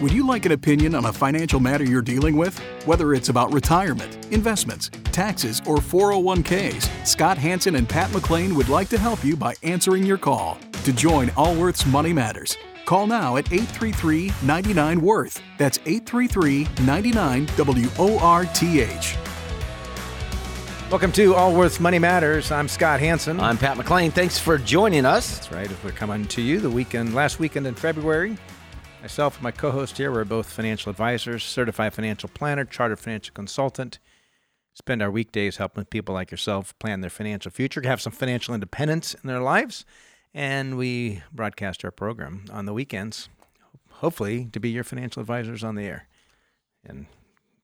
Would you like an opinion on a financial matter you're dealing with? Whether it's about retirement, investments, taxes, or 401ks, Scott Hanson and Pat McClain would like to help you by answering your call. To join Allworth's Money Matters, call now at 833 99 Worth. That's 833 99 W O R T H. Welcome to Allworth's Money Matters. I'm Scott Hanson. I'm Pat McClain. Thanks for joining us. That's right. If we're coming to you the weekend, last weekend in February. Myself and my co-host here, we're both financial advisors, certified financial planner, chartered financial consultant. Spend our weekdays helping people like yourself plan their financial future, have some financial independence in their lives, and we broadcast our program on the weekends, hopefully to be your financial advisors on the air. And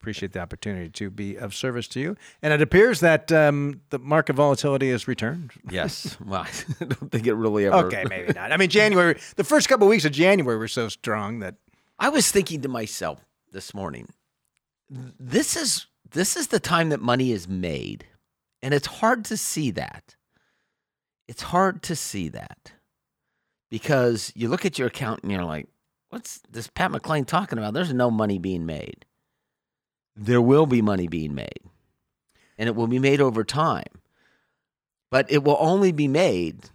appreciate the opportunity to be of service to you. And it appears that um, the market volatility has returned. Yes. Well, I don't think it really ever. Okay, maybe not. I mean, January, the first couple of weeks of January were so strong that I was thinking to myself this morning, this is this is the time that money is made, and it's hard to see that. It's hard to see that because you look at your account and you're like, "What's this Pat McClain talking about?" There's no money being made. There will be money being made, and it will be made over time. But it will only be made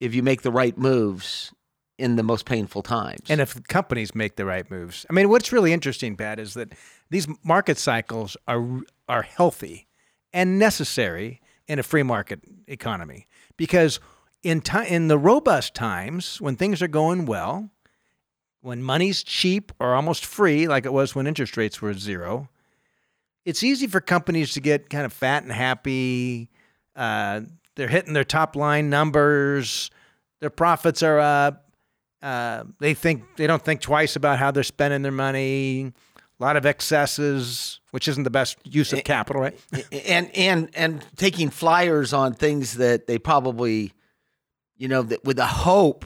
if you make the right moves in the most painful times. and if companies make the right moves. I mean, what's really interesting, Pat, is that these market cycles are are healthy and necessary in a free market economy because in time in the robust times when things are going well, when money's cheap or almost free, like it was when interest rates were zero, it's easy for companies to get kind of fat and happy. Uh, they're hitting their top line numbers. Their profits are up. Uh, they think they don't think twice about how they're spending their money. A lot of excesses, which isn't the best use of capital, right? and and and taking flyers on things that they probably, you know, that with a hope.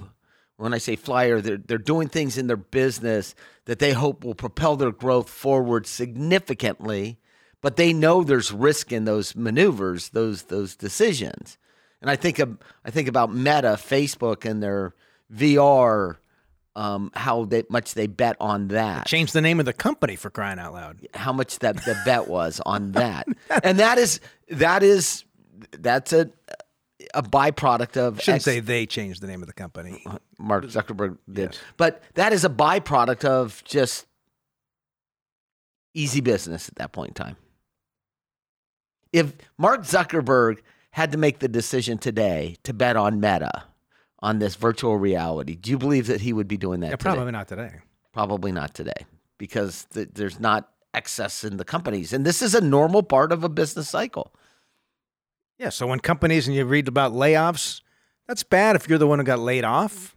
When I say flyer, they're they're doing things in their business that they hope will propel their growth forward significantly, but they know there's risk in those maneuvers, those those decisions. And I think of I think about Meta, Facebook, and their VR, um, how they, much they bet on that Change the name of the company for crying out loud. how much that the bet was on that. and that is that is that's a a byproduct of Shouldn't ex- say they changed the name of the company. Mark Zuckerberg did. Yes. But that is a byproduct of just easy business at that point in time. If Mark Zuckerberg had to make the decision today to bet on Meta on this virtual reality, do you believe that he would be doing that? Yeah, today? probably not today. Probably not today because th- there's not excess in the companies. And this is a normal part of a business cycle. Yeah, so when companies and you read about layoffs, that's bad if you're the one who got laid off.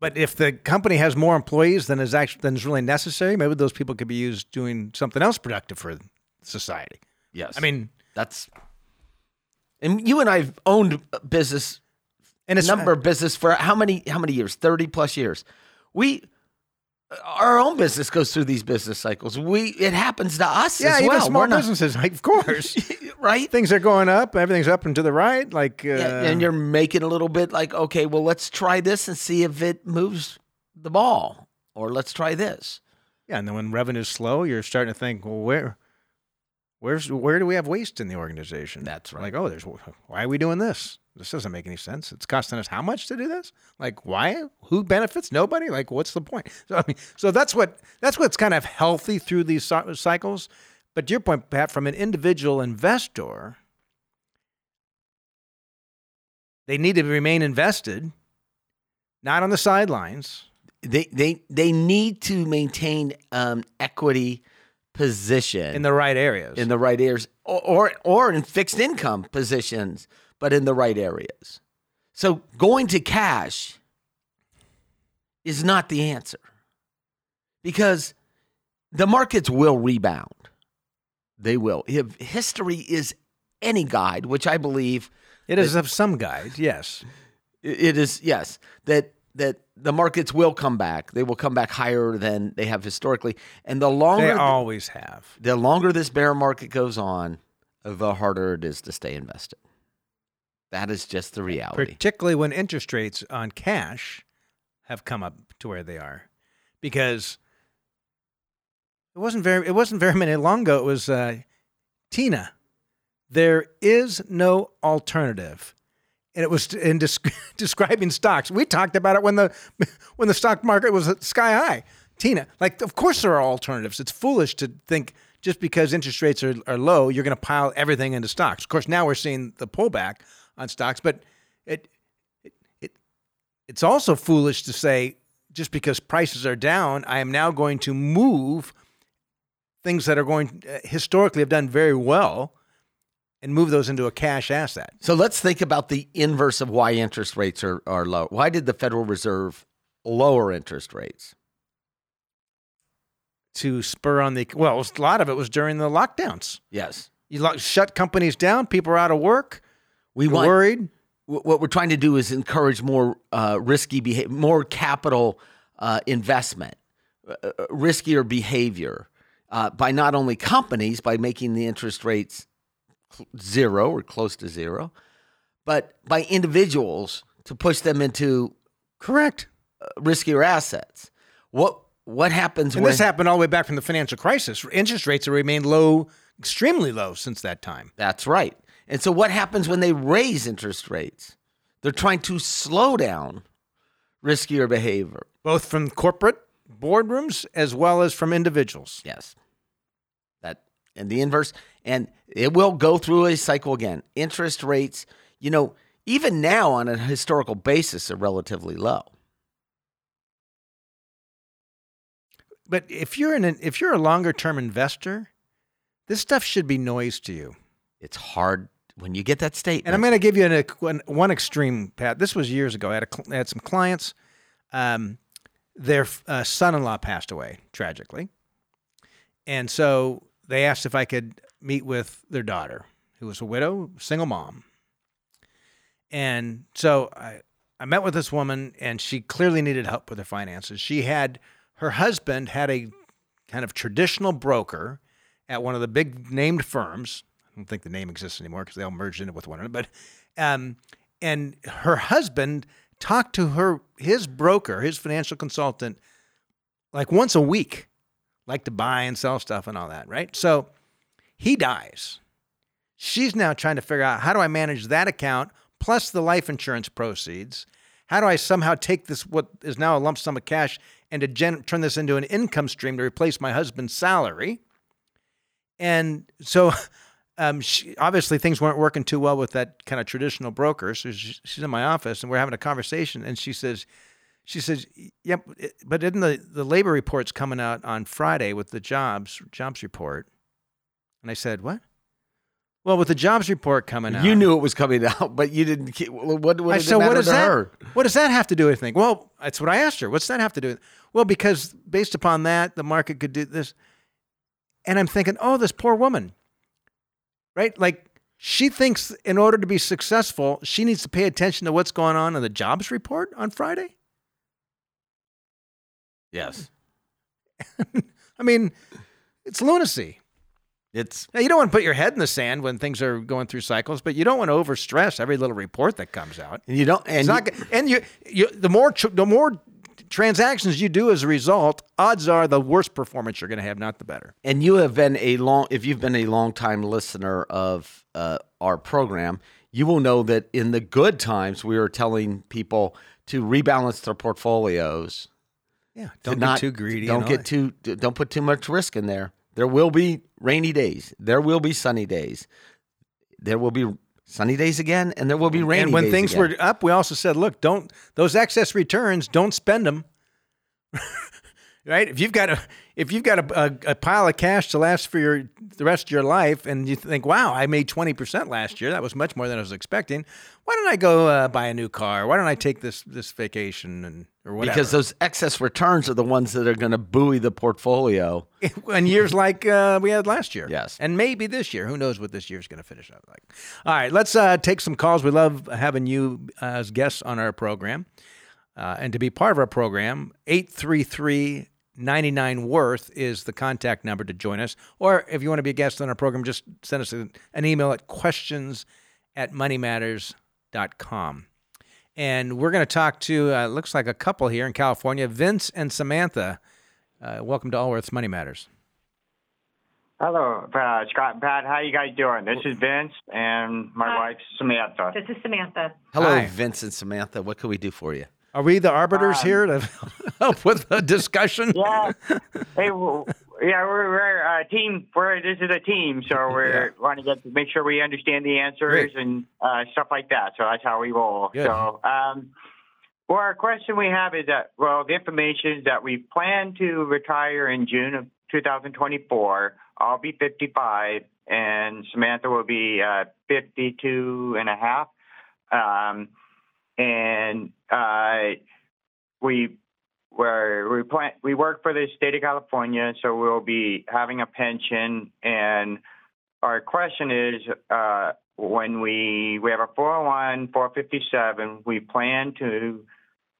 But if the company has more employees than is actually than is really necessary, maybe those people could be used doing something else productive for society. Yes. I mean, that's. And you and I've owned a business, and a number of business for how many how many years? Thirty plus years. We, our own business goes through these business cycles. We it happens to us yeah, as well. small not- businesses, like, of course, right? things are going up, everything's up and to the right. Like, uh, Yeah, and you're making a little bit like, okay, well, let's try this and see if it moves the ball, or let's try this. yeah, and then when revenue's slow, you're starting to think, well, where, where's where do we have waste in the organization? That's right. Like, oh, there's why are we doing this? This doesn't make any sense. It's costing us how much to do this? Like, why? Who benefits? Nobody. Like, what's the point? So, I mean, so that's what that's what's kind of healthy through these cycles. But to your point, Pat, from an individual investor, they need to remain invested, not on the sidelines. They they they need to maintain um, equity position in the right areas. in the right areas, or, or or in fixed income positions, but in the right areas. So going to cash is not the answer because the markets will rebound. They will. If history is any guide, which I believe it is of some guide, yes. it it is, yes, that that the markets will come back. They will come back higher than they have historically, and the longer They always have. the longer this bear market goes on, the harder it is to stay invested. That is just the reality. Particularly when interest rates on cash have come up to where they are, because it wasn't very it wasn't very many long ago. It was uh, Tina. There is no alternative, and it was in desc- describing stocks. We talked about it when the when the stock market was sky high. Tina, like of course there are alternatives. It's foolish to think just because interest rates are, are low, you're going to pile everything into stocks. Of course, now we're seeing the pullback on stocks, but it, it, it it's also foolish to say just because prices are down, I am now going to move things that are going uh, historically have done very well and move those into a cash asset. So let's think about the inverse of why interest rates are, are low. Why did the Federal Reserve lower interest rates? To spur on the well, a lot of it was during the lockdowns. Yes, you lock, shut companies down. People are out of work. We You're want, worried. What we're trying to do is encourage more uh, risky behavior, more capital uh, investment, uh, uh riskier behavior uh, by not only companies by making the interest rates zero or close to zero, but by individuals to push them into correct uh, riskier assets. What what happens and when this happened all the way back from the financial crisis? Interest rates have remained low, extremely low since that time. That's right. And so what happens when they raise interest rates? They're trying to slow down riskier behavior, both from corporate boardrooms as well as from individuals. Yes. That and the inverse and it will go through a cycle again. Interest rates, you know, even now on a historical basis are relatively low. But if you're an if you're a longer term investor, this stuff should be noise to you. It's hard when you get that statement. And I'm going to give you an, one extreme, Pat. This was years ago. I had, a, I had some clients. Um, their uh, son-in-law passed away tragically, and so they asked if I could meet with their daughter, who was a widow, single mom. And so I, I met with this woman, and she clearly needed help with her finances. She had her husband had a kind of traditional broker at one of the big named firms. I don't think the name exists anymore because they all merged into with one another. But um, and her husband talked to her his broker, his financial consultant, like once a week, like to buy and sell stuff and all that, right? So he dies. She's now trying to figure out how do I manage that account plus the life insurance proceeds? How do I somehow take this what is now a lump sum of cash and to gen- turn this into an income stream to replace my husband's salary. And so, um, she, obviously, things weren't working too well with that kind of traditional broker. So she, she's in my office, and we're having a conversation, and she says, "She says, yep, but isn't the the labor report's coming out on Friday with the jobs jobs report?" And I said, "What?" Well, with the jobs report coming out, you knew it was coming out, but you didn't. What, what I said, what does that? Her? What does that have to do with anything? Well, that's what I asked her. What's that have to do with? Well, because based upon that, the market could do this. And I'm thinking, oh, this poor woman, right? Like she thinks in order to be successful, she needs to pay attention to what's going on in the jobs report on Friday. Yes. I mean, it's lunacy. It's now, you don't want to put your head in the sand when things are going through cycles, but you don't want to overstress every little report that comes out. And you don't, and you, not, and you, you, the more, the more transactions you do as a result, odds are the worse performance you're going to have, not the better. And you have been a long, if you've been a long time listener of uh, our program, you will know that in the good times we are telling people to rebalance their portfolios. Yeah, don't get not, too greedy. Don't get too, don't put too much risk in there. There will be rainy days. There will be sunny days. There will be sunny days again, and there will be rainy. And when things again. were up, we also said, look, don't those excess returns, don't spend them. right? If you've got a if you've got a, a, a, pile of cash to last for your the rest of your life, and you think, "Wow, I made twenty percent last year. That was much more than I was expecting." Why don't I go uh, buy a new car? Why don't I take this this vacation and or whatever? Because those excess returns are the ones that are going to buoy the portfolio in years like uh, we had last year. Yes, and maybe this year. Who knows what this year is going to finish up like? All right, let's uh, take some calls. We love having you as guests on our program. Uh, and to be part of our program, 833 99 Worth is the contact number to join us. Or if you want to be a guest on our program, just send us an email at questions at moneymatters.com. And we're going to talk to, uh, looks like a couple here in California, Vince and Samantha. Uh, welcome to Allworth's Money Matters. Hello, uh, Scott and Pat. How you guys doing? This is Vince and my Hi. wife Samantha. This is Samantha. Hello, Hi. Vince and Samantha. What can we do for you? Are we the arbiters Um, here to help with the discussion? Yeah. hey, w- yeah, we're, we're a team. We're this is a team, so we're want to get make sure we understand the answers Great. and uh, stuff like that. So that's how we roll. Good. So, um, well, our question we have is that well, the information is that we plan to retire in June of 2024. I'll be 55, and Samantha will be uh, 52 and a half. Um, and uh, we where we plan we work for the state of California, so we'll be having a pension. And our question is, uh, when we we have a 401, 457, we plan to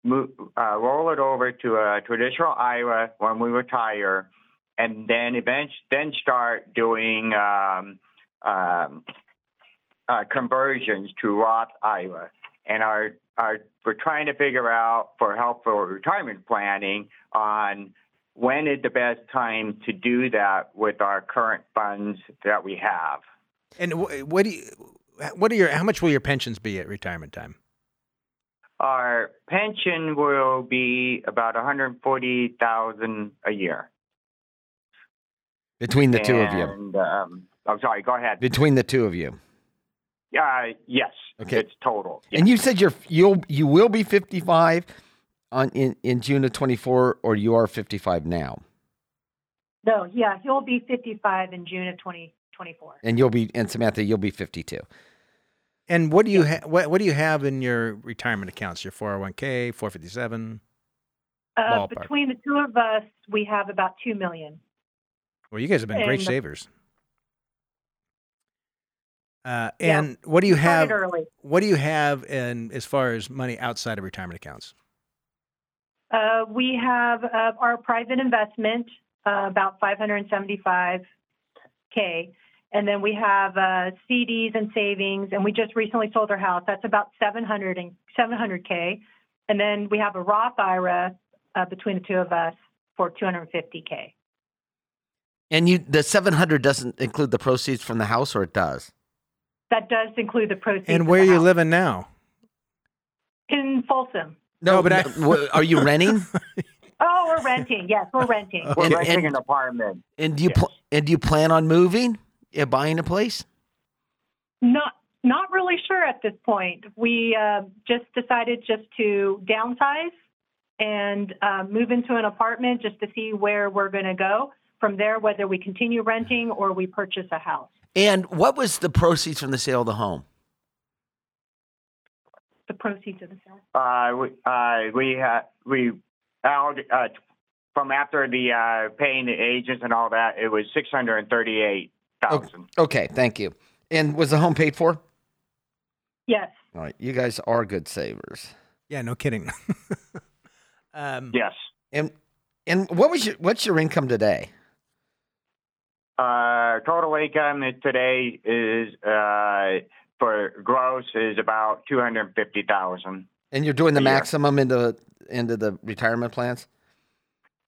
move, uh, roll it over to a traditional IRA when we retire, and then eventually then start doing um, um, uh, conversions to Roth IRA. And our our we're trying to figure out for help for retirement planning on when is the best time to do that with our current funds that we have. And what do you, what are your, how much will your pensions be at retirement time? Our pension will be about 140,000 a year. Between the two of you. Um, I'm sorry. Go ahead. Between the two of you. Uh, yes. Okay. It's total. And you said you're you'll you will be 55 on in, in June of 24 or you are 55 now. No, yeah, he'll be 55 in June of 2024. And you'll be and Samantha you'll be 52. And what do you ha- what, what do you have in your retirement accounts? Your 401k, 457? Uh, between the two of us, we have about two million. Well, you guys have been great And- savers. Uh, Yeah. and what do you have? Early. What do you have in as far as money outside of retirement accounts? Uh, we have uh, our private investment, uh, about 575k, and then we have uh, CDs and savings, and we just recently sold our house. That's about 700 and 700k, and then we have a Roth IRA uh, between the two of us for 250k. And you the 700 doesn't include the proceeds from the house or it does? That does include the proceeds. And where are you house. living now? in Folsom. No, but I- are you renting? Oh, we're renting. Yes, we're renting. We're And- renting and- an apartment. And do you Yes. pl- and do you plan on moving? Yeah, buying a place? Not not really sure at this point. We uh, just decided just to downsize and uh, move into an apartment just to see where we're going to go. From there, whether we continue renting or we purchase a house. And what was the proceeds from the sale of the home? The proceeds of the sale. Uh, we uh, we had we out uh, from after the uh, paying the agents and all that. It was six hundred and thirty-eight thousand. Okay, thank you. And was the home paid for? Yes. All right, you guys are good savers. Yeah, no kidding. um, Yes. And and what was your what's your income today? Uh, total income today is uh, for gross is about two hundred fifty thousand. And you're doing the maximum into into the retirement plans?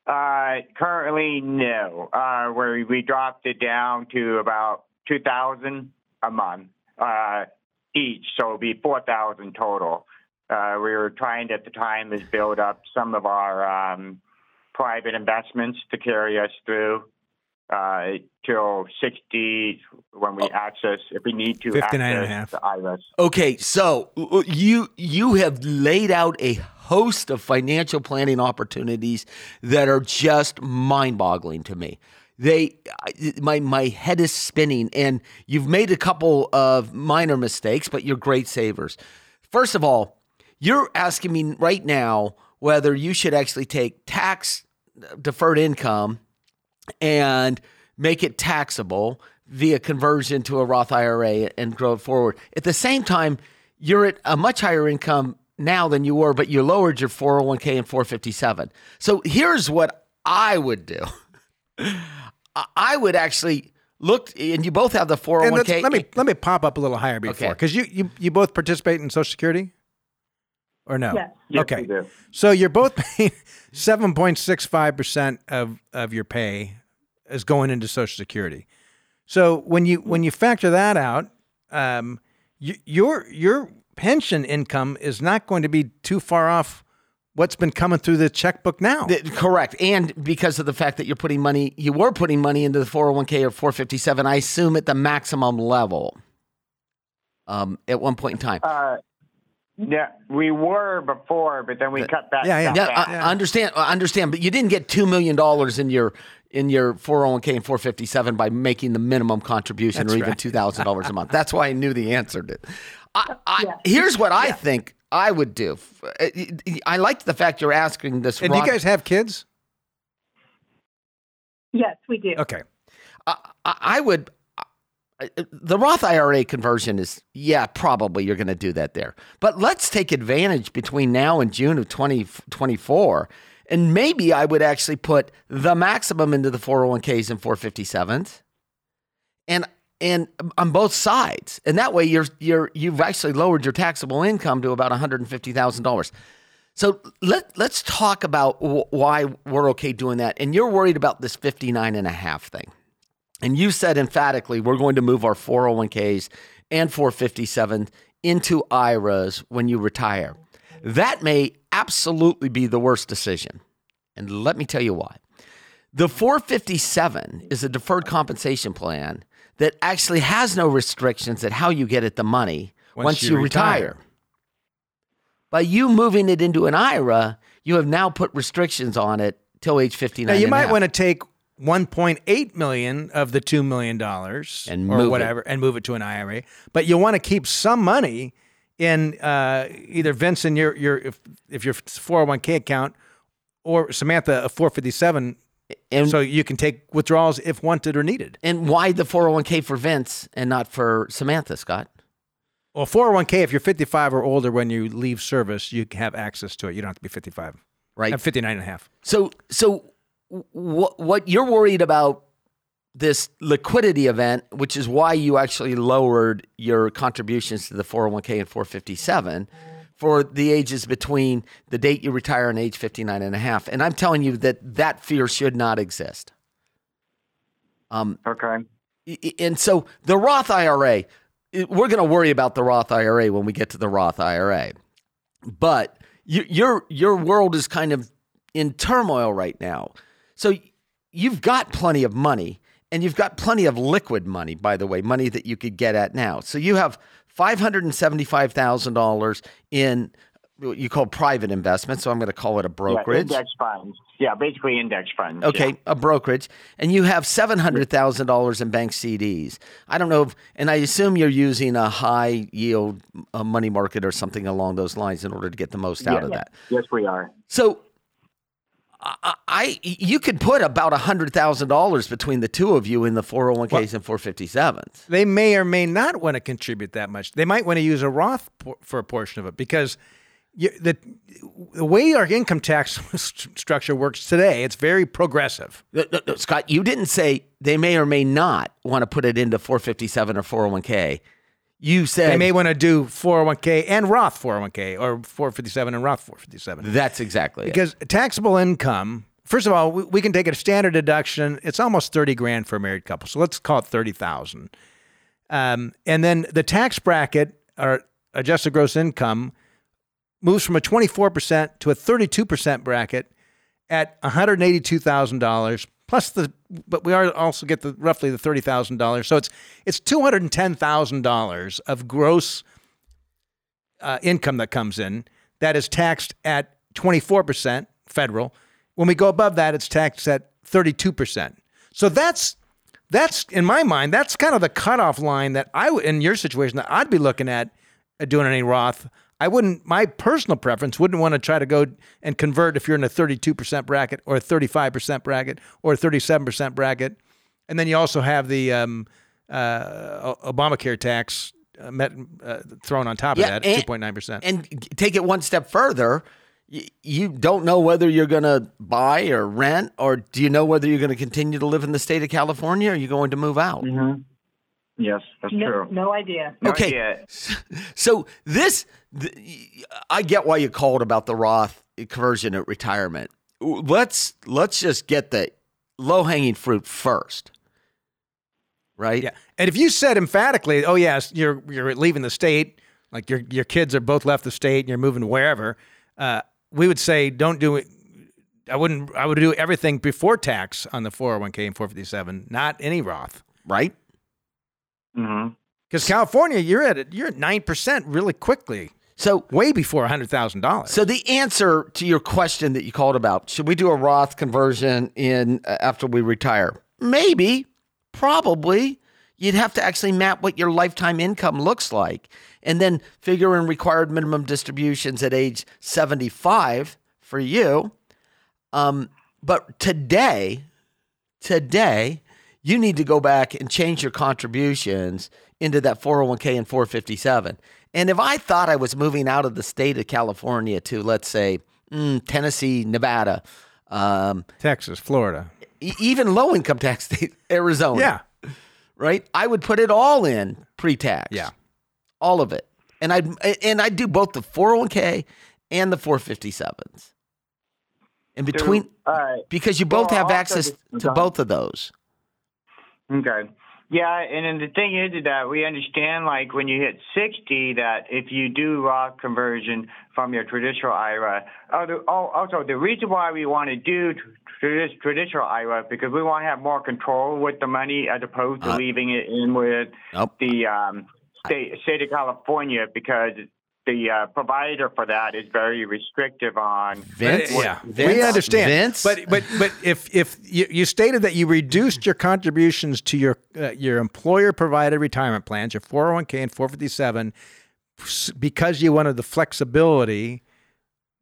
Uh, currently, no. Uh, where we dropped it down to about two thousand a month uh, each, so it'll be four thousand total. Uh, we were trying at the time is build up some of our um, private investments to carry us through uh, till sixty when we access if we need to 59 and a access half. the IRS. Okay, so uh, you you have laid out a host of financial planning opportunities that are just mind-boggling to me. They my my head is spinning and you've made a couple of minor mistakes, but you're great savers. First of all, you're asking me right now whether you should actually take tax deferred income and make it taxable via conversion to a Roth IRA and grow it forward. At the same time, you're at a much higher income now than you were, but you lowered your 401k and 457. So here's what I would do. I- would actually look, and you both have the 401k. let me let me pop up a little higher before Okay. because you, you you both participate in Social Security. Or no? Yes. Yes, okay. we do. So you're both paying 7.65% of, of your pay is going into Social Security. So when you when you factor that out, um, y- your your pension income is not going to be too far off what's been coming through the checkbook now. Th- correct. And because of the fact that you're putting money, you were putting money into the 401k or 457, I assume at the maximum level um, at one point in time. Uh, yeah, we were before, but then we cut back. Yeah, yeah. Yeah, back. I, I understand. I understand, but you didn't get two million dollars in your in your 401k and 457 by making the minimum contribution That's or even two thousand dollars a month. That's why I knew the answer to. I, I, Yeah. Here's what I think I would do. Uh, I like the fact you're asking this. and do you guys have kids? Yes, we do. Okay. I, I I would. I- uh, The Roth IRA conversion is, yeah, probably you're going to do that there. But let's take advantage between now and June of 2024. and maybe I would actually put the maximum into the 401ks and 457s. And and on both sides. And that way you're you're you've actually lowered your taxable income to about $150,000. So let let's talk about wh- why we're okay doing that. And you're worried about this 59 and a half thing. And you said emphatically we're going to move our 401ks and 457 into IRAs when you retire. That may absolutely be the worst decision. And let me tell you why. The 457 is a deferred compensation plan that actually has no restrictions at how you get at the money once, Once you, you retire. retire. By you moving it into an IRA, you have now put restrictions on it till age 59. Now you might want to take 1.8 million of the 2 million dollars And or move it. whatever and move it to an IRA, but you'll want to keep some money in uh, either Vince in your your if, if your 401k account or Samantha a 457 and, so you can take withdrawals if wanted or needed. and why the 401k for Vince and not for Samantha, Scott? Well, 401k if you're 55 or older when you leave service, you have access to it. You don't have to be 55. Right. I'm 59 and a half. So, so what what you're worried about this liquidity event, which is why you actually lowered your contributions to the 401k and 457 for the ages between the date you retire and age 59 and a half. And I'm telling you that that fear should not exist. Um, Okay. And so the Roth IRA, we're going to worry about the Roth IRA when we get to the Roth IRA. But you, your your world is kind of in turmoil right now. So you've got plenty of money and you've got plenty of liquid money, by the way, money that you could get at now. So you have $575,000 in what you call private investment. So I'm going to call it a Yeah, brokerage. index funds. Yeah, basically index funds. Okay, yeah. a brokerage, and you have seven hundred thousand dollars in bank CDs. I don't know, if, and I assume you're using a high yield uh, money market or something along those lines in order to get the most out Yeah. of that. Yes, we are. So, I, I you could put about hundred thousand dollars between the two of you in the four hundred one ks and four fifty sevens. they may or may not want to contribute that much. They might want to use a Roth por- for a portion of it because you, the the way our income tax structure works today, it's very progressive. Scott, you didn't say they may or may not want to put it into four fifty seven or four hundred one k. You said They may want to do 401k and Roth 401k or 457 and Roth 457 that's exactly it. because taxable income. First of all, we, we can take a standard deduction. It's almost 30 grand for a married couple, so let's call it 30,000. Um, and then the tax bracket or adjusted gross income moves from a 24% to a 32% bracket at $182,000 plus the but we are also get the roughly the $30,000. So it's it's $210,000 of gross uh, income that comes in that is taxed at 24% federal. When we go above that it's taxed at 32%. So that's that's in my mind that's kind of the cutoff line that I in your situation that I'd be looking at doing any Roth. I wouldn't. My personal preference wouldn't want to try to go and convert if you're in a 32% bracket or a 35% bracket or a 37% bracket, and then you also have the um, uh, Obamacare tax uh, met, uh, thrown on top Yeah, of that, and- 2.9%. and take it one step further y- you don't know whether you're going to buy or rent or do you know whether you're going to continue to live in the state of california or are you going to move out Mm-hmm. Yes, that's No, true. no idea. Not Okay. yet. So this, th- I get why you called about the Roth conversion at retirement. Let's let's just get the low hanging fruit first, right? Yeah. And if you said emphatically, "Oh yes, you're you're leaving the state," like your your kids are both left the state and you're moving wherever, uh, we would say, "Don't do it." I wouldn't. I would do everything before tax on the 401k and 457, not any Roth. Right. Hmm Because California, you're at it. You're at nine percent really quickly, So way before hundred thousand dollars. so the answer to your question that you called about, should we do a Roth conversion in uh, after we retire? Maybe, probably. You'd have to actually map what your lifetime income looks like and then figure in required minimum distributions at age 75 for you. Um, but today, today, you need to go back and change your contributions into that 401k and 457. And if I thought I was moving out of the state of California to, let's say, mm, Tennessee, Nevada, um, Texas, Florida. e- even low income tax state, Arizona, Yeah. right? I would put it all in pre tax. Yeah. All of it. And I'd, and I'd do both the 401k and the 457s. In between, all right. because you both Well, have also access to both of those. Okay. Yeah, and then the thing is that we understand, like when you hit 60, that if you do Roth conversion from your traditional IRA, the, also the reason why we want to do tr- tr- traditional IRA because we want to have more control with the money as opposed to Uh, leaving it in with Nope. the um, state state of California because the uh, provider for that is very restrictive on. Vince, yeah, Vince, we understand. Vince, But but but if if you, you stated that you reduced your contributions to your uh, your employer provided retirement plans, your 401k and four fifty seven, because you wanted the flexibility,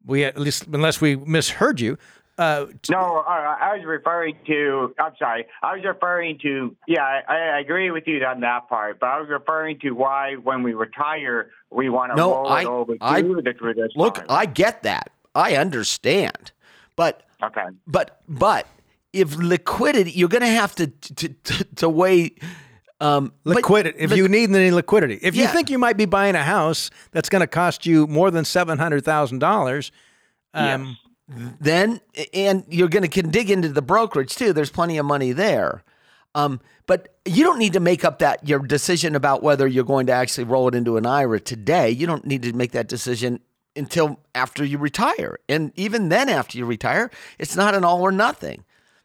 we at least unless we misheard you. Uh, t- No, uh, I was referring to. I'm sorry. I was referring to. Yeah, I, I agree with you on that part. But I was referring to why, when we retire, we want to No, roll I- it over I- to the traditional. look, IRA. I get that. I understand. But okay. but but if liquidity, you're going to have to to to, to weigh um, but- liquidity. If liq- you need any liquidity, if you think you might be buying a house that's going to cost you more than seven hundred thousand dollars, um, then and you're going to can dig into the brokerage too. There's plenty of money there. Um, but you don't need to make up that your decision about whether you're going to actually roll it into an IRA today. You don't need to make that decision until after you retire. And even then, after you retire, it's not an all or nothing.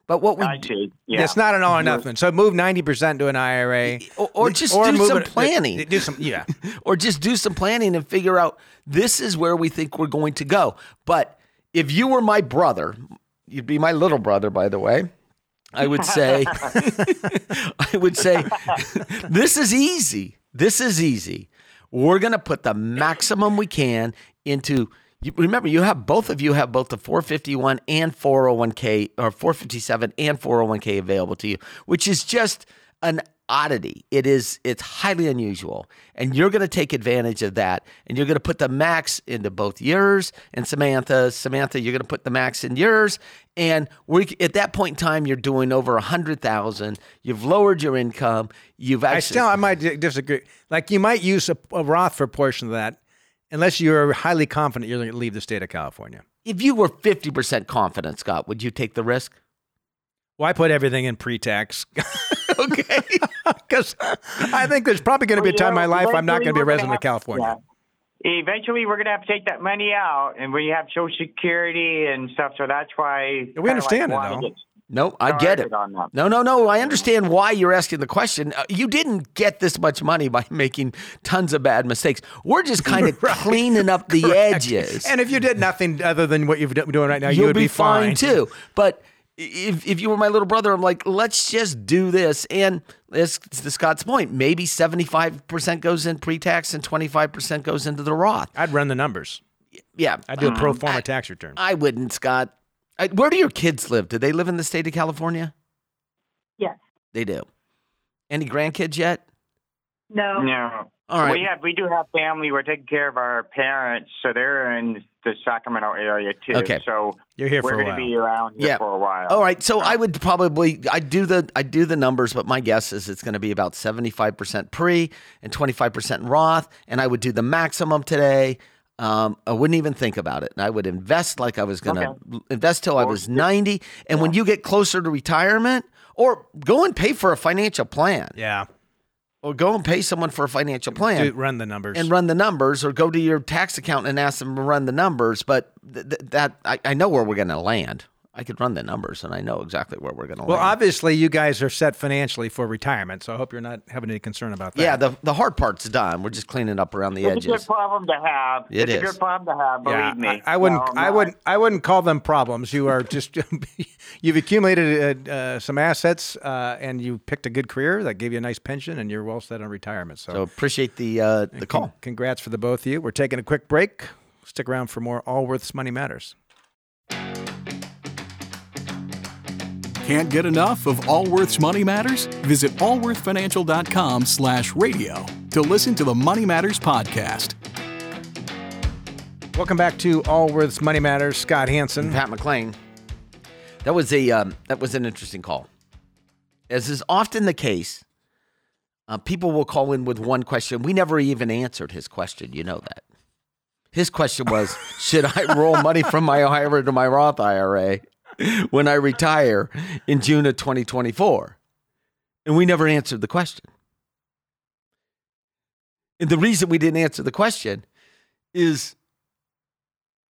But what we I do- Yeah. It's not an all or nothing. So move ninety percent to an IRA, Or- or just do some it- planning. Do some, yeah. or just do some planning and figure out this is where we think we're going to go. But if you were my brother, you'd be my little brother, by the way. I would say, I would say, this is easy. This is easy. We're going to put the maximum we can into. You, remember, you have both of you have both the 451 and 401k or 457 and 401k available to you, which is just an oddity. It is it's highly unusual, and you're going to take advantage of that, and you're going to put the max into both yours and Samantha. Samantha, you're going to put the max in yours, and we at that point in time, you're doing over a hundred thousand. You've lowered your income. You've actually I still I might disagree. Like you might use a, a Roth for a portion of that, unless you're highly confident you're going to leave the state of California. if you were fifty percent confident, Scott, would you take the risk? Well, I put everything in pre-tax Okay. because I think there's probably going to be a time in my life I'm not going to be a resident of California. Eventually, we're going to have to take that money out, and we have Social Security and stuff. So that's why We understand it, like, wanna though. No, I get it. started on that. No, no, no. I understand why you're asking the question. Uh, you didn't get this much money by making tons of bad mistakes. We're just kind of cleaning up the edges. And if you did nothing other than what you're doing right now, you You'll would be, be, fine, too. But if if you were my little brother, I'm like, let's just do this. And as to Scott's point, maybe 75% goes in pre-tax and 25% goes into the Roth. I'd run the numbers. Yeah, I'd do a pro Um, forma I- tax return. I wouldn't, Scott. I, where do your kids live? Do they live in the state of California? Yes. They do. Any grandkids yet? No. No. All right. We have we do have family. We're taking care of our parents, so they're in the Sacramento area too. Okay. So You're here we're for a going to while. be around here Yeah. for a while. All right, so I would probably I do the I do the numbers, but my guess is it's going to be about seventy five percent pre and twenty five percent Roth, and I would do the maximum today. Um, I wouldn't even think about it, and I would invest like I was going to Okay. invest till I was ninety. And when you get closer to retirement, or go and pay for a financial plan, Yeah. Or go and pay someone for a financial plan, Do, run the numbers. and run the numbers or go to your tax accountant and ask them to run the numbers. But th- th- that I, I know where we're going to land. I could run the numbers and I know exactly where we're going to well, land. Well, obviously, you guys are set financially for retirement, so I hope you're not having any concern about that. yeah, the, the hard part's done. We're just cleaning up around the It's a good edges. problem to have. It it's is. a good problem to have. Believe Yeah, me. I, I wouldn't. No, I'm I not. wouldn't. I wouldn't call them problems. You are just. you've accumulated uh, uh, some assets, uh, and you picked a good career that gave you a nice pension, and you're well set on retirement. So, So appreciate the uh, the call. congrats for the both of you. We're taking a quick break. Stick around for more Allworth's Money Matters. Can't get enough of Allworth's Money Matters? Visit allworthfinancial.com slash radio to listen to the Money Matters podcast. Welcome back to Allworth's Money Matters. Scott Hanson. Pat McClain. That was a um, that was an interesting call. As is often the case, uh, people will call in with one question. We never even answered his question. You know that. His question was, should I roll money from my IRA to my Roth IRA when I retire in June of 2024? And we never answered the question. And the reason we didn't answer the question is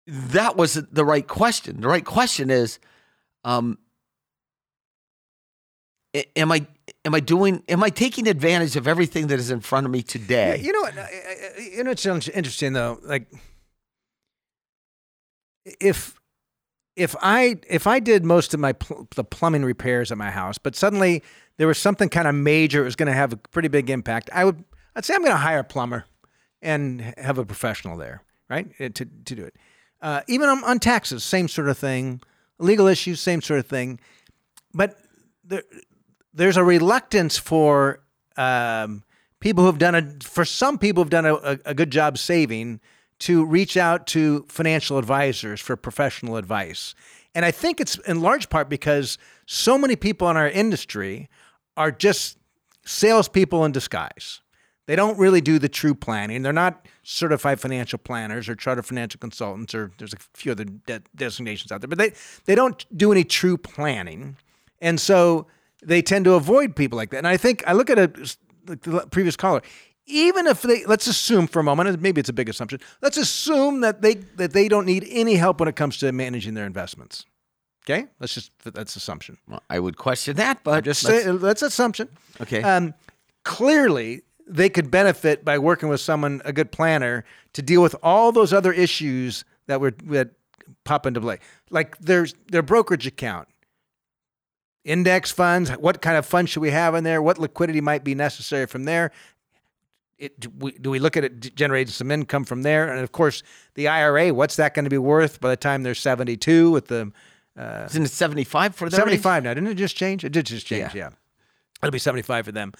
that wasn't the right question. The right question is, um, am I am I doing am I taking advantage of everything that is in front of me today? you know what? You know in- interesting though? Like, if if I if I did most of my pl- the plumbing repairs at my house, but suddenly there was something kind of major, it was going to have a pretty big impact. I would I'd say I'm going to hire a plumber and have a professional there, right, eh, to to do it. Uh, even on, on taxes, same sort of thing. Legal issues, same sort of thing. But there, there's a reluctance for um, people who've done a for some people who've done a, a, a good job saving to reach out to financial advisors for professional advice. And I think it's in large part because so many people in our industry are just salespeople in disguise. They don't really do the true planning. They're not certified financial planners or chartered financial consultants, or there's a few other de- designations out there, but they, they don't do any true planning. And so they tend to avoid people like that. And I think I look at a, the previous caller, even if they, let's assume for a moment, maybe it's a big assumption, let's assume that they, that they don't need any help when it comes to managing their investments. Okay? Let's just, that's assumption. Well, I would question that, but Just let's- say, that's assumption. okay. Um, clearly, they could benefit by working with someone, a good planner, to deal with all those other issues that were that pop into play, like there's their brokerage account, index funds. What kind of funds should we have in there? What liquidity might be necessary from there? It, do, we, do we look at it generating some income from there? And of course, the IRA. What's that going to be worth by the time they're 72 with the Isn't it 75 for them? 75 now. Didn't it just change? It did just change, yeah. It'll be 75 for them.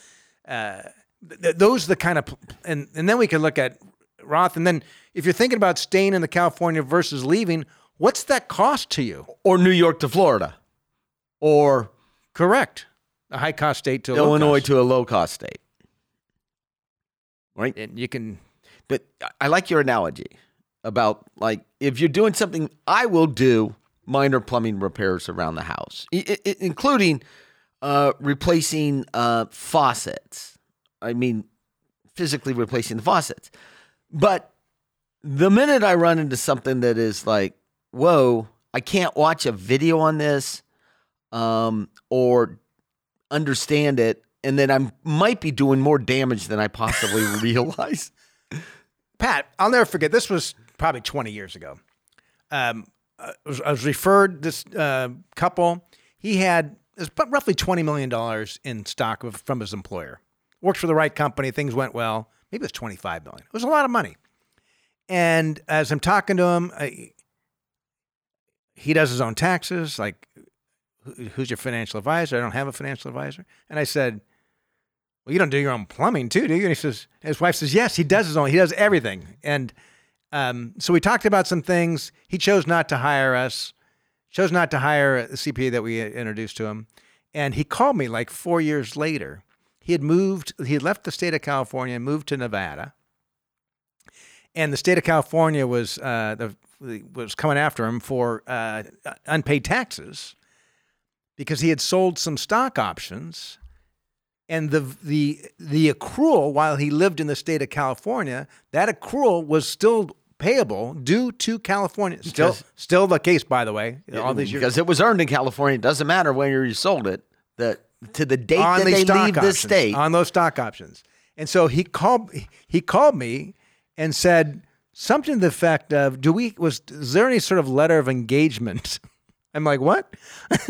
Uh, th- th- those are the kind of, and, and then we can look at Roth. And then if you're thinking about staying in the California versus leaving, what's that cost to you? Or New York to Florida, or Correct. A high cost state to Illinois to a low cost state. Right? And you can, But I like your analogy about like if you're doing something, I will do minor plumbing repairs around the house, I- I- including uh, replacing uh, faucets. I mean, physically replacing the faucets. But the minute I run into something that is like, whoa, I can't watch a video on this um, or understand it, and then I might be doing more damage than I possibly realize. Pat, I'll never forget. This was probably 20 years ago. Um, I, was, I was referred this uh, couple. He had about roughly 20 million dollars in stock of, from his employer. Worked for the right company. Things went well. Maybe it was 25 million. It was a lot of money. And as I'm talking to him, I, he does his own taxes. Like, "Who- who's your financial advisor? I don't have a financial advisor. And I said, well, you don't do your own plumbing too, do you? And he says, his wife says, yes, he does his own. He does everything. And Um, so we talked about some things. He chose not to hire us, chose not to hire the CPA that we introduced to him. And he called me like four years later. He had moved, he had left the state of California and moved to Nevada. And the state of California was uh, the, was coming after him for uh, unpaid taxes because he had sold some stock options and the the the accrual while he lived in the state of California, that accrual was still payable due to California. Still, Because- still the case, by the way. All these years because it was earned in California. It doesn't matter when you sold it. The to the date that they leave options, the state. on those stock options. And so he called he called me and said something to the effect of, "Do we was is there any sort of letter of engagement?" I'm like, "What?"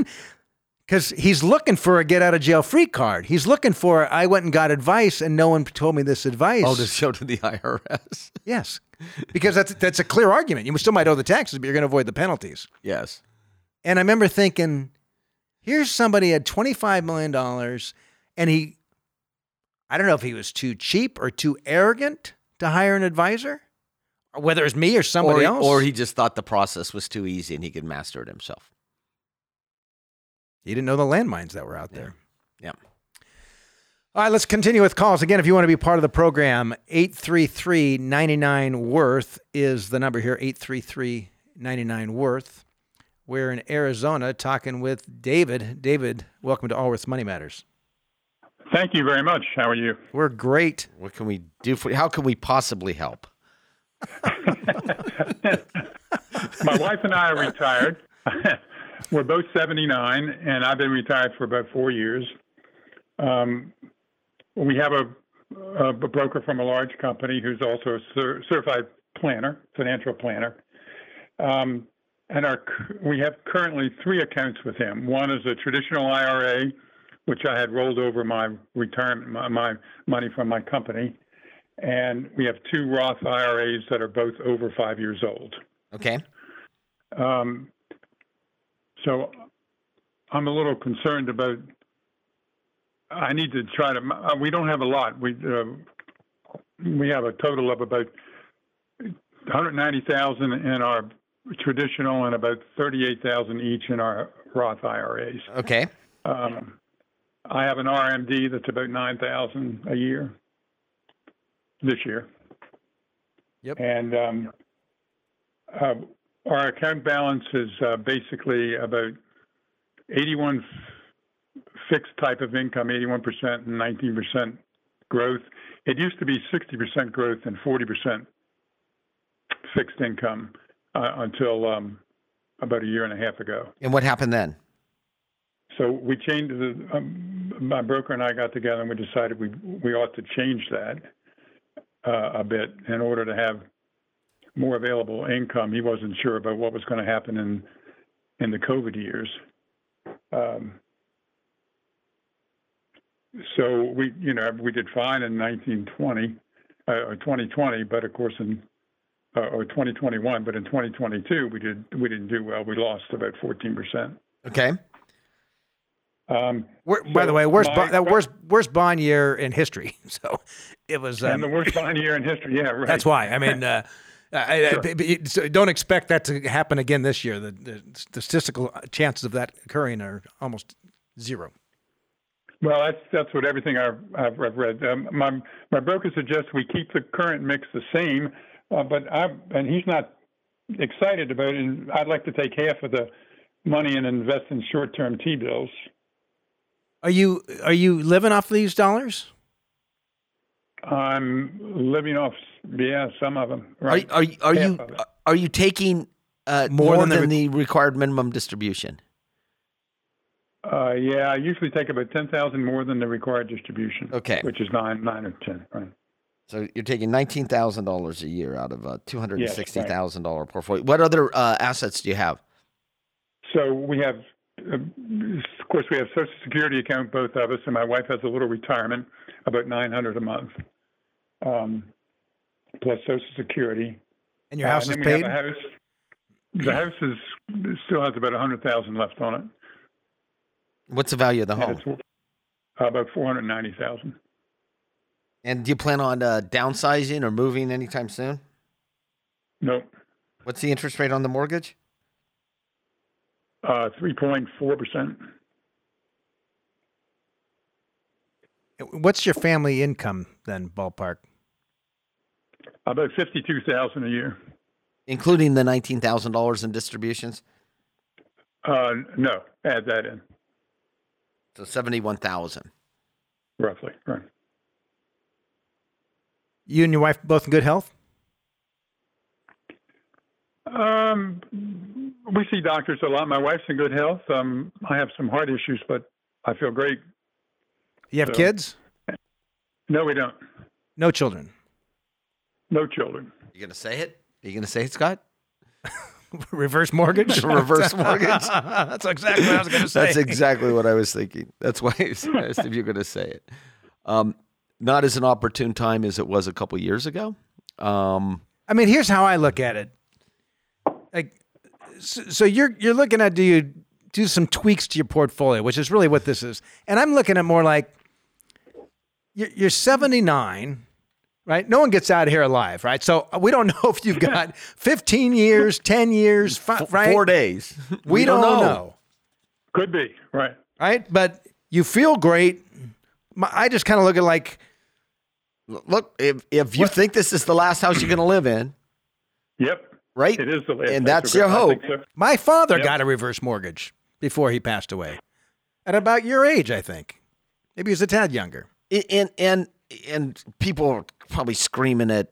Because he's looking for a get out of jail free card. He's looking for I went and got advice and no one told me this advice. oh, to show to the IRS. Yes, because that's that's a clear argument. You still might owe the taxes, but you're going to avoid the penalties. yes. And I remember thinking, here's somebody had twenty five million dollars, and he, I don't know if he was too cheap or too arrogant to hire an advisor, or whether it's me or somebody or, else, or he just thought the process was too easy and he could master it himself. He didn't know the landmines that were out there. Yeah. All right, let's continue with calls. Again, if you want to be part of the program, 833 99 Worth is the number here 833 99 Worth. We're in Arizona talking with David. David, welcome to Allworth's Money Matters. Thank you very much. How are you? We're great. What can we do for you? How can we possibly help? My wife and I are retired. We're both 79, and I've been retired for about four years. Um, we have a, a broker from a large company who's also a cer- certified planner, financial planner. Um, and our we have currently three accounts with him. One is a traditional IRA, which I had rolled over my retirement my, my money from my company, and we have two Roth IRAs that are both over five years old. Okay. Um, so I'm a little concerned about. I need to try to. uh, We don't have a lot. We uh, we have a total of about 190,000 in our traditional and about 38,000 each in our Roth IRAs. Okay. Um, I have an RMD that's about 9,000 a year this year. Yep. And um, uh, our account balance is uh, basically about 81 f- fixed type of income, 81% and 19% growth. It used to be 60% growth and 40% fixed income uh, until um, about a year and a half ago. And what happened then? So we changed the. Um, my broker and I got together and we decided we we ought to change that uh, a bit in order to have more available income. He wasn't sure about what was going to happen in in the COVID years. Um, so we, you know, we did fine in 1920 uh, or 2020, but of course in uh, or 2021, but in 2022 we did we didn't do well. We lost about 14 percent. Okay. We're, Um, by So the way, worst my- bo- the worst worst bond year in history. So it was. and the Um, worst bond year in history. Yeah, right. that's why. I mean, uh, I, I- but- but so don't expect that to happen again this year. The, the statistical chances of that occurring are almost zero. Well, that's that's what everything I've, I've I've read. Um, my my broker suggests we keep the current mix the same, uh, but I and he's not excited about it. And I'd like to take half of the money and invest in short-term T-bills. Are you are you living off these dollars? I'm living off, yeah, some of them. Are, Right. are, you- are you Half of it. are you taking uh, More more, than the re- the required minimum distribution? Uh, yeah, I usually take about ten thousand more than the required distribution. Okay. Which is nine, nine or ten, right? So you're taking nineteen thousand dollars a year out of a two hundred and sixty thousand dollar portfolio. What other uh, assets do you have? So we have, uh, of course, we have Social Security account, both of us, and my wife has a little retirement, about nine hundred a month, um, plus Social Security. And your Uh, house and is paid. house. The house is still has about a hundred thousand left on it, What's the value of the and home? it's uh, about four hundred ninety thousand. And do you plan on uh, downsizing or moving anytime soon? Nope. What's the interest rate on the mortgage? Uh, 3.4%. What's your family income then, ballpark? About 52000 a year. Including the $19,000 in distributions? Uh, no, add that in, So 71,000. roughly. Right. You and your wife both in good health? Um, we see doctors a lot. My wife's in good health. Um, I have some heart issues, but I feel great. You have So- kids? No, we don't. No children. No children. You going to say it? Are you going to say it, Scott? Reverse mortgage? Reverse mortgage? That's exactly what I was going to say. That's exactly what I was thinking. That's why I asked if you're going to say it. Um, not as an opportune time as it was a couple years ago. Um, I mean, here's how I look at it. Like, so, so you're you're looking at do you do some tweaks to your portfolio, which is really what this is, and I'm looking at more like you're, you're 79, right? No one gets out of here alive, right? So uh, we don't know if you've got 15 years, 10 years, fi- f- right? Four days. We, don't, know. Could be. Right. right? But you feel great. I just kind of look at like Look, if, if you think this is the last house you're going to live in, Yep. right? It is the last. And place that's your hope. so. my father Yep. got a reverse mortgage before he passed away, at about your age, I think. Maybe he was a tad younger. and and and people are probably screaming at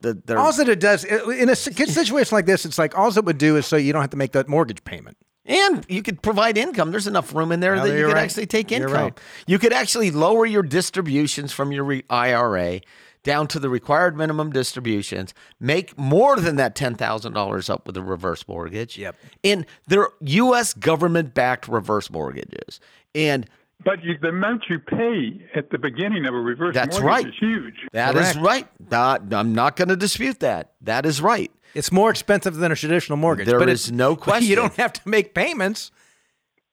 the their All that it does in a si- situation like this, it's like all it would do is so you don't have to make that mortgage payment. and you could provide income. There's enough room in there Well, that you could right. actually take income. right. You could actually lower your distributions from your re- IRA down to the required minimum distributions. Make more than that ten thousand dollars up with a reverse mortgage. Yep. And they're U.S. government-backed reverse mortgages, and But you, the amount you pay at the beginning of a reverse That's mortgage right. is huge. that is Correct. right. Not- I'm not going to dispute that. That is right. It's more expensive than a traditional mortgage. There but is it- no but question. You don't have to make payments.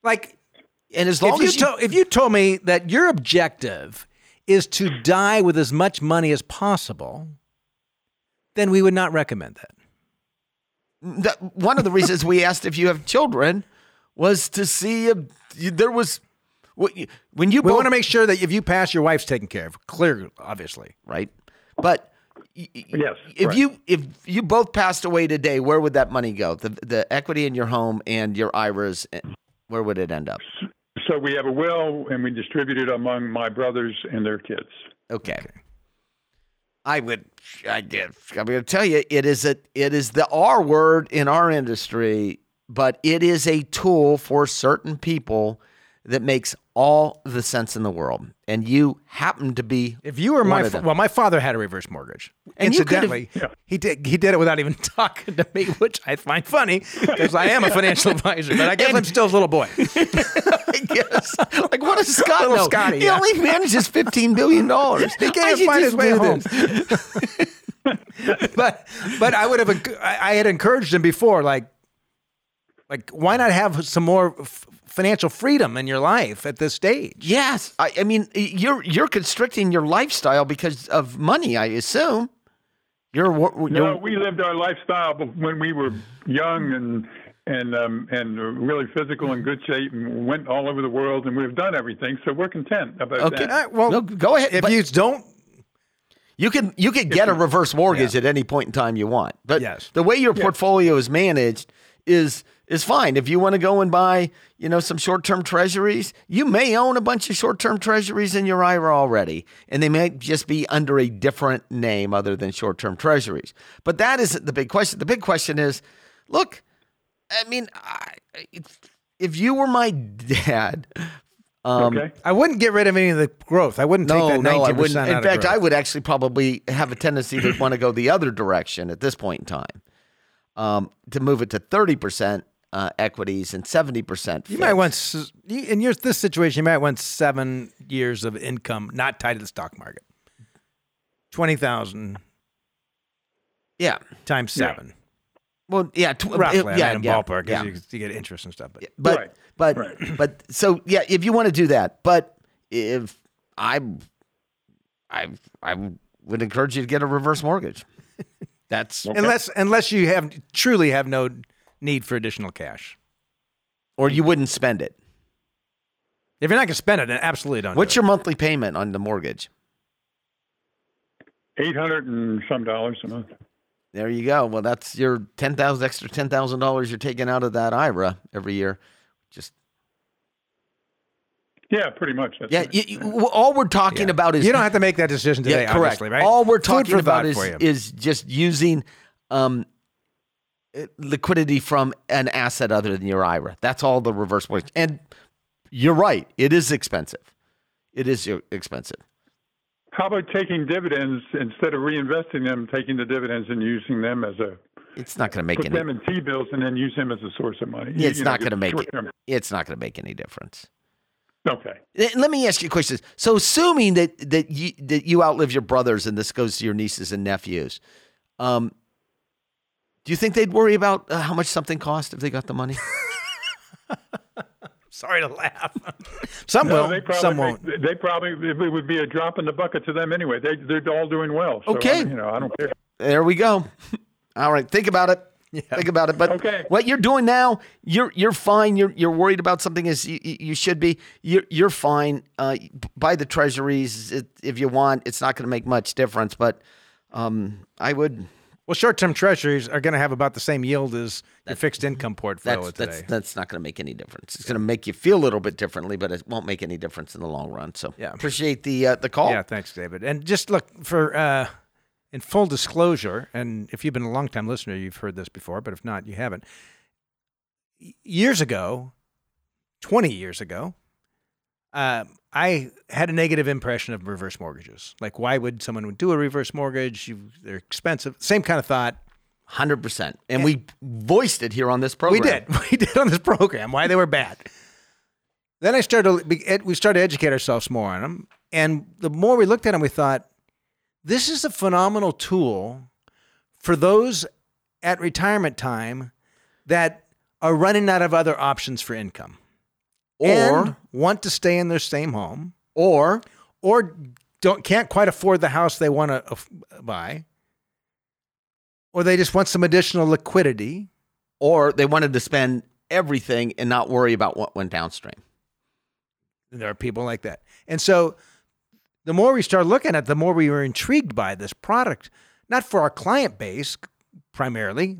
Like And as long if as you, to- if you told me that your objective is to die with as much money as possible, then we would not recommend that. that, one of the reasons we asked if you have children was to see if there was what you- when you We both, want to make sure that if you pass, your wife's taken care of. Clear, obviously. right, but Yes, if right. you if you both passed away today, where would that money go? The the equity in your home and your IRAs, eh, where would it end up? So we have a will, and we distribute it among my brothers and their kids. Okay. I would, I get, I'm going to tell you, it is a, it is the R word in our industry, but it is a tool for certain people that makes all the sense in the world. And you happen to be, If you were my fa- well, my father had a reverse mortgage. And Incidentally, he did he did it without even talking to me, which I find funny because I am a financial advisor. But I guess I'm still a little boy. I guess, like what does Scott Little know? Scotty, he yeah. only manages fifteen billion dollars. He can't find his way home. but but I would have I, I had encouraged him before, like like why not have some more f- financial freedom in your life at this stage? Yes, I, I mean you're you're constricting your lifestyle because of money. I assume you're, No, you're we lived our lifestyle when we were young and and um, and really physical and good shape, and went all over the world, and we've done everything, so we're content about Okay. All that. right, well, No, go ahead, If you don't, You can you can get a reverse mortgage at any point in time you want. But Yes. the way your portfolio is managed is is fine. If you want to go and buy, you know, some short-term treasuries, you may own a bunch of short-term treasuries in your IRA already, and they may just be under a different name other than short-term treasuries. But that isn't the big question. The big question is, look, I mean, I, if you were my dad, um, okay. I wouldn't get rid of any of the growth. I wouldn't take no, that no, I wouldn't. In of fact, growth. I would actually probably have a tendency to want to go the other direction at this point in time, um, to move it to thirty percent uh, equities and seventy percent. You might want in your this situation. You might want seven years of income not tied to the stock market. Twenty thousand yeah. times Yeah. seven, Well, yeah, tw- roughly. uh, I yeah, mean, yeah, ballpark. 'cause yeah. You, you get interest and stuff. But But Right, but right. but so yeah, if you want to do that, but if I I I would encourage you to get a reverse mortgage. That's unless unless you have truly have no need for additional cash. or you wouldn't spend it. If you're not going to spend it, then absolutely don't. What's do your monthly payment on the mortgage? Eight hundred and some dollars a month. There you go. Well, that's your ten thousand extra ten thousand dollars you're taking out of that IRA every year. Just Yeah, pretty much. That's yeah. right. You, you- all we're talking Yeah. about is You don't have to make that decision today. yeah, correct. Obviously, right? All we're talking about is is just using um, liquidity from an asset other than your IRA. That's all the reverse mortgage. And you're right. It is expensive. It is uh, expensive. How about taking dividends instead of reinvesting them, taking the dividends and using them as a It's not going to make put any. them in T bills and then use them as a source of money? It's You not going to make it. It's not going to make any difference. Okay. Let me ask you a question. So, assuming that that you that you outlive your brothers, and this goes to your nieces and nephews, um, do you think they'd worry about uh, how much something cost if they got the money? Sorry to laugh. some No, will. They probably, some won't. They probably it would be a drop in the bucket to them anyway. They they're all doing well. So, Okay. I mean, you know, I don't care. there we go. All right, think about it. Think about it. But Okay. what you're doing now, you're you're fine. You're you're worried about something as you, you you should be. You're you're fine. Uh, buy the treasuries if you want. It's not going to make much difference, but um, I would. Well, short-term treasuries are going to have about the same yield as your fixed income portfolio That's today. that's that's not going to make any difference. It's going to make you feel a little bit differently, but it won't make any difference in the long run. So Yeah. appreciate the uh, the call. Yeah, thanks, David. And just look for uh, in full disclosure, and if you've been a long time listener, you've heard this before, but if not, you haven't. Years ago, twenty years ago, uh, I had a negative impression of reverse mortgages. Like, why would someone do a reverse mortgage? You, they're expensive. Same kind of thought. hundred percent. And we voiced it here on this program. We did. We did on this program why they were bad. Then I started. to We started to educate ourselves more on them, and the more we looked at them, we thought, this is a phenomenal tool for those at retirement time that are running out of other options for income Or and want to stay in their same home or or don't can't quite afford the house they want to buy or they just want some additional liquidity or they wanted to spend everything and not worry about what went downstream. There are people like that. And so the more we started looking at it, the more we were intrigued by this product, not for our client base primarily,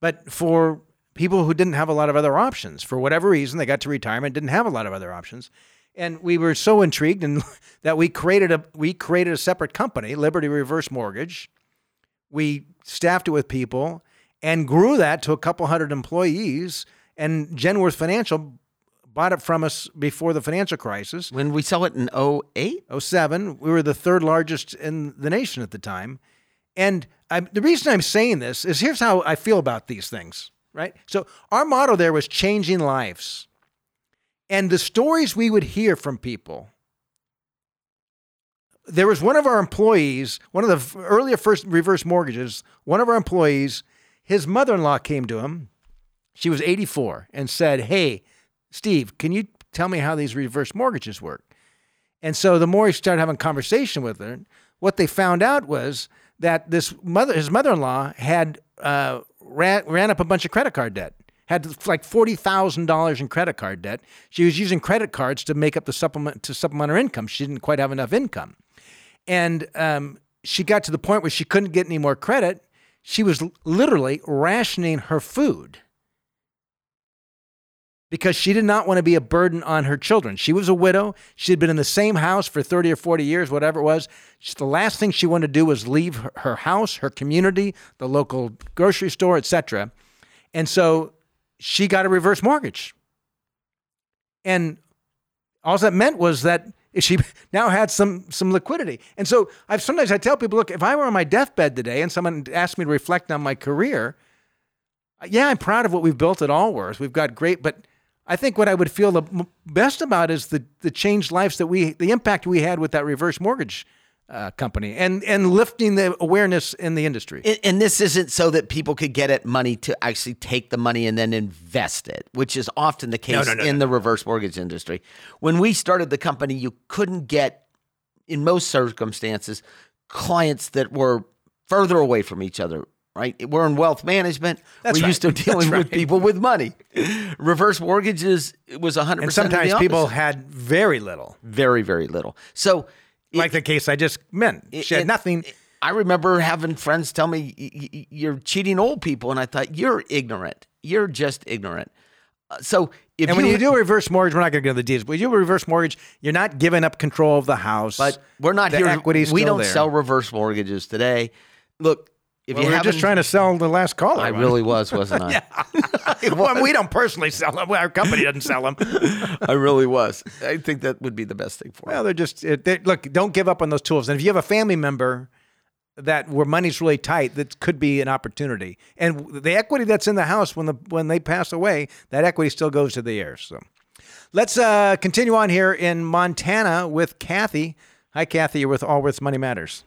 but for people who didn't have a lot of other options. For whatever reason, they got to retirement, didn't have a lot of other options. And we were so intrigued and that we created a we created a separate company, Liberty Reverse Mortgage. We staffed it with people and grew that to a couple hundred employees. And Genworth Financial bought it from us before the financial crisis. When we saw it in 08, 07, we were the third largest in the nation at the time. And I'm, the reason I'm saying this is here's how I feel about these things, right? So our motto there was changing lives. And the stories we would hear from people. There was one of our employees, one of the earlier first reverse mortgages, one of our employees, his mother in law came to him. She was 84 and said, Hey, Steve, can you tell me how these reverse mortgages work? And so the more he started having conversation with her, what they found out was that this mother, his mother-in-law, had uh, ran, ran up a bunch of credit card debt. Had like forty thousand dollars in credit card debt. She was using credit cards to make up the supplement to supplement her income. She didn't quite have enough income, and um, she got to the point where she couldn't get any more credit. She was literally rationing her food because she did not want to be a burden on her children. She was a widow. She had been in the same house for 30 or 40 years, whatever it was. She, the last thing she wanted to do was leave her, her house, her community, the local grocery store, etc. And so she got a reverse mortgage. And all that meant was that she now had some some liquidity. And so I've sometimes I tell people, look, if I were on my deathbed today and someone asked me to reflect on my career, yeah, I'm proud of what we've built at Allworth. We've got great, but I think what I would feel the best about is the the changed lives that we, the impact we had with that reverse mortgage uh, company, and and lifting the awareness in the industry. And, and this isn't so that people could get at money to actually take the money and then invest it, which is often the case no, no, in the reverse mortgage industry. When we started the company, you couldn't get, in most circumstances, clients that were further away from each other. Right? We're in wealth management. That's We're right. used to dealing with people with money. Reverse mortgages it was 100% And sometimes people had very little, very very little. So it- like the case I just meant. She had it- nothing. I remember having friends tell me "Y- y- you're cheating old people, and I thought you're ignorant. You're just ignorant. Uh, so if And when you, you do a reverse mortgage, we're not going to go into the details. But when you do a reverse mortgage, you're not giving up control of the house. but we're not the here. Equity's we don't there. sell reverse mortgages today. Look, if Well, you we were just trying to sell the last caller. I one. really was, wasn't I? yeah. well, we don't personally sell them. Our company doesn't sell them. I really was. I think that would be the best thing for. well, them. they're just it- they, look. Don't give up on those tools. And if you have a family member that where money's really tight, that could be an opportunity. And the equity that's in the house when the when they pass away, that equity still goes to the heirs. So let's uh, continue on here in Montana with Kathy. Hi, Kathy. You're with Allworth's Money Matters.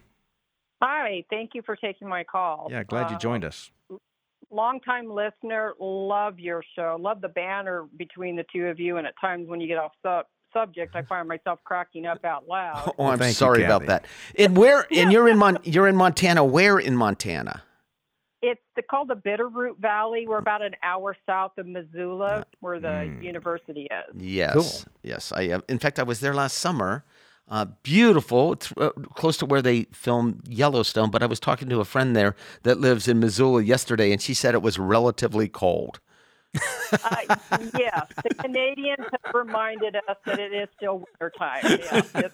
Hi, thank you for taking my call. Yeah, glad you Uh, joined us. Longtime listener, love your show. Love the banner between the two of you. And at times when you get off sub- subject, I find myself cracking up out loud. Oh, I'm thank you, sorry about that. And where? And you're in Mon- you're in Montana. Where in Montana? It's the, called the Bitterroot Valley. We're about an hour south of Missoula, where the Hmm. university is. Yes, yes. I uh, in fact I was there last summer. Uh, beautiful. It's uh, close to where they filmed Yellowstone. But I was talking to a friend there that lives in Missoula yesterday, and she said it was relatively cold. Uh, yes, the Canadians have reminded us that it is still wintertime. Yeah,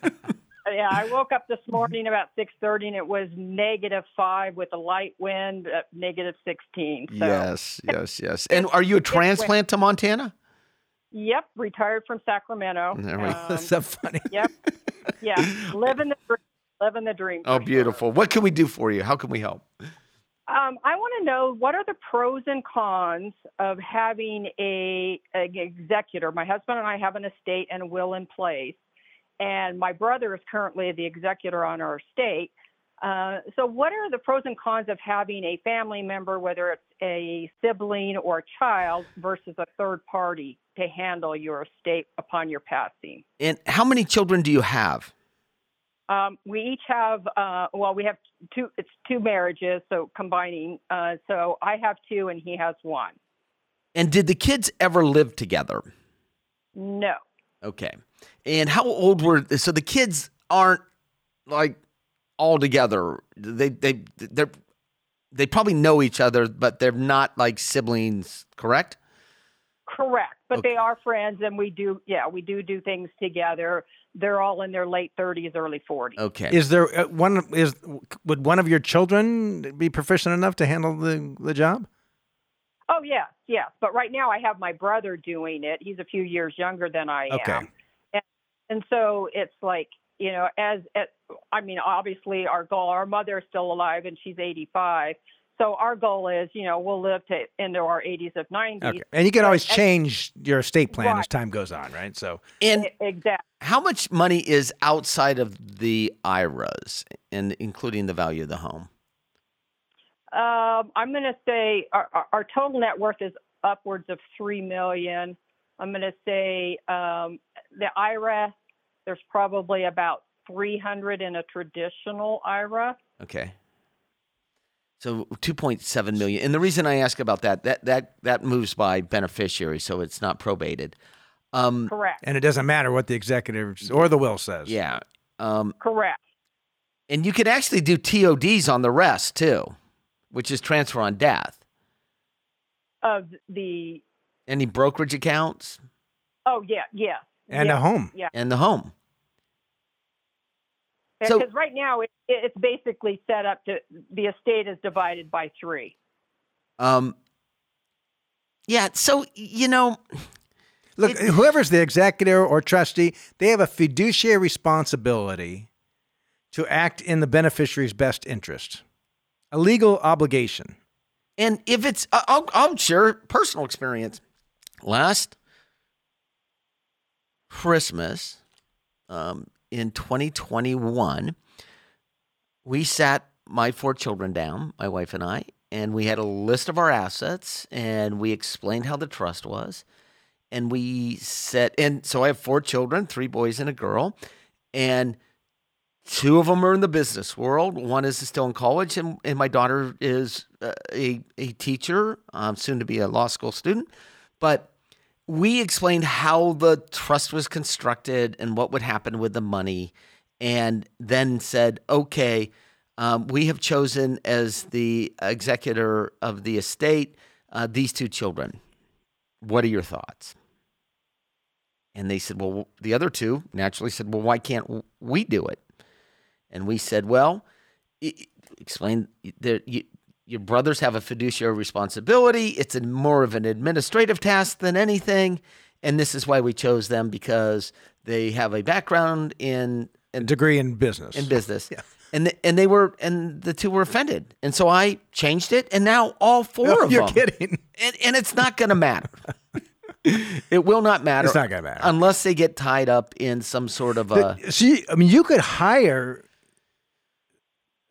yeah, I woke up this morning about six thirty, and it was negative five with a light wind, at negative sixteen. So, Yes, yes, yes. And are you a transplant to Montana? Yep, retired from Sacramento. Um, That's so funny. yep, yeah, living the dream. Living the dream. Oh, for sure. beautiful. What can we do for you? How can we help? Um, I want to know what are the pros and cons of having a an executor. My husband and I have an estate and a will in place, and my brother is currently the executor on our estate. Uh, so, what are the pros and cons of having a family member, whether it's a sibling or a child, versus a third party to handle your estate upon your passing? And how many children do you have? Um, we each have, uh, well, we have two. It's two marriages, so combining. Uh, so I have two, and he has one. And did the kids ever live together? No, Okay. And how old were so the kids aren't like all together. They they they they probably know each other, but they're not like siblings, correct? correct. But Okay. they are friends, and we do, yeah, we do do things together. They're all in their late thirties, early forties. Okay. Is there uh, one? Is would one of your children be proficient enough to handle the the job? Oh yes, yes. But right now, I have my brother doing it. He's a few years younger than I Okay. am, and, and so it's like you know, as, as I mean, obviously, our goal. Our mother is still alive, and she's eighty-five. So our goal is, you know, we'll live to into our 80s of 90s. Okay, and you can But always as- change your estate plan as time goes on, right? So and Exactly. how much money is outside of the IRAs, and including the value of the home? Um, I'm going to say our, our, our total net worth is upwards of three million. I'm going to say um, the IRA. There's probably about 300 in a traditional IRA. Okay. So 2.7 million. And the reason I ask about that, that that that moves by beneficiary, so it's not probated. Um, Correct. and it doesn't matter what the executive or the will says. yeah. Um, Correct. and you could actually do TODs on the rest too, which is transfer on death. Of the Any brokerage accounts oh yeah yeah and yeah, a home. yeah and the home. So- right now it, it's basically set up to the estate is divided by three. Um, yeah. So you know, Look, It- whoever's the executor or trustee, they have a fiduciary responsibility to act in the beneficiary's best interest, a legal obligation. and if it's, I'll, I'll share personal experience. Last Christmas, um, in 2021, we sat my four children down, my wife and I, and we had a list of our assets and we explained how the trust was. And we said, and so I have four children, three boys and a girl. And two of them are in the business world. One is still in college, and, and my daughter is uh, a, a teacher, um, soon to be a law school student. But we explained how the trust was constructed and what would happen with the money, and then said, okay, um, we have chosen as the executor of the estate uh, these two children. What are your thoughts? And they said, well, the other two naturally said, well, why can't we do it? And we said, well, explain that you, your brothers have a fiduciary responsibility. It's a more of an administrative task than anything. And this is why we chose them because they have a background in, in degree in business. In business. Yeah. And the, and they were and the two were offended. And so I changed it and now all four no, of you're them. You're kidding. And, and it's not going to matter. it will not matter. It's not going to matter unless they get tied up in some sort of a. See, I mean, you could hire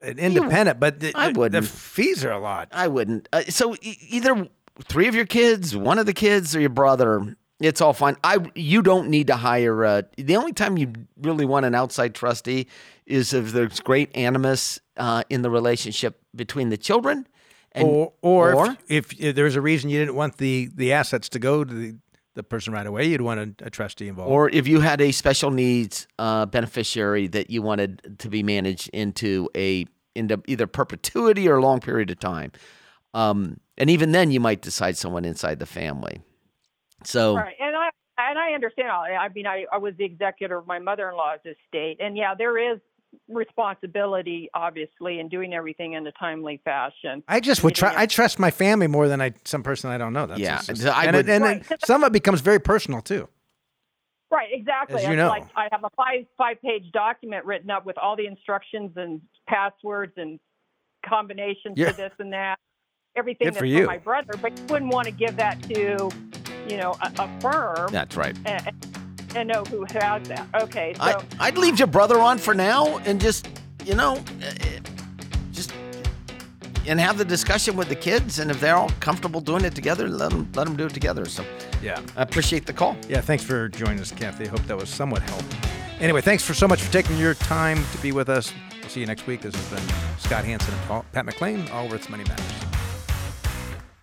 an independent, but the, I wouldn't. The fees are a lot. I wouldn't. Uh, so e- either three of your kids, one of the kids, or your brother. It's all fine. I you don't need to hire. Uh, the only time you really want an outside trustee is if there's great animus uh, in the relationship between the children, and, or or, or if, if, if there's a reason you didn't want the the assets to go to the the person right away, you'd want a, a trustee involved. Or if you had a special needs uh, beneficiary that you wanted to be managed into a into either perpetuity or a long period of time. Um, and even then, you might decide someone inside the family. So, right, and I and I understand. I mean, I, I was the executor of my mother-in-law's estate, and yeah, there is responsibility, obviously, and doing everything in a timely fashion. I just would try. I trust my family more than I some person I don't know. That's yeah, just, I and, would, it, and right. some of it becomes very personal too. Right, exactly. As you know. Like I have a five five page document written up with all the instructions and passwords and combinations yeah. for this and that. Everything Good that's for, for you. my brother, but you wouldn't want to give that to, you know, a, a firm. That's right. And, and know who has that. Okay, so I, I'd leave your brother on for now and just, you know, uh, just and have the discussion with the kids. And if they're all comfortable doing it together, let them let them do it together. So, yeah, I appreciate the call. Yeah, thanks for joining us, Kathy. I hope that was somewhat helpful. Anyway, thanks for so much for taking your time to be with us. We'll see you next week. This has been Scott Hanson and Paul, Pat McClain, Allworth's Money Matters.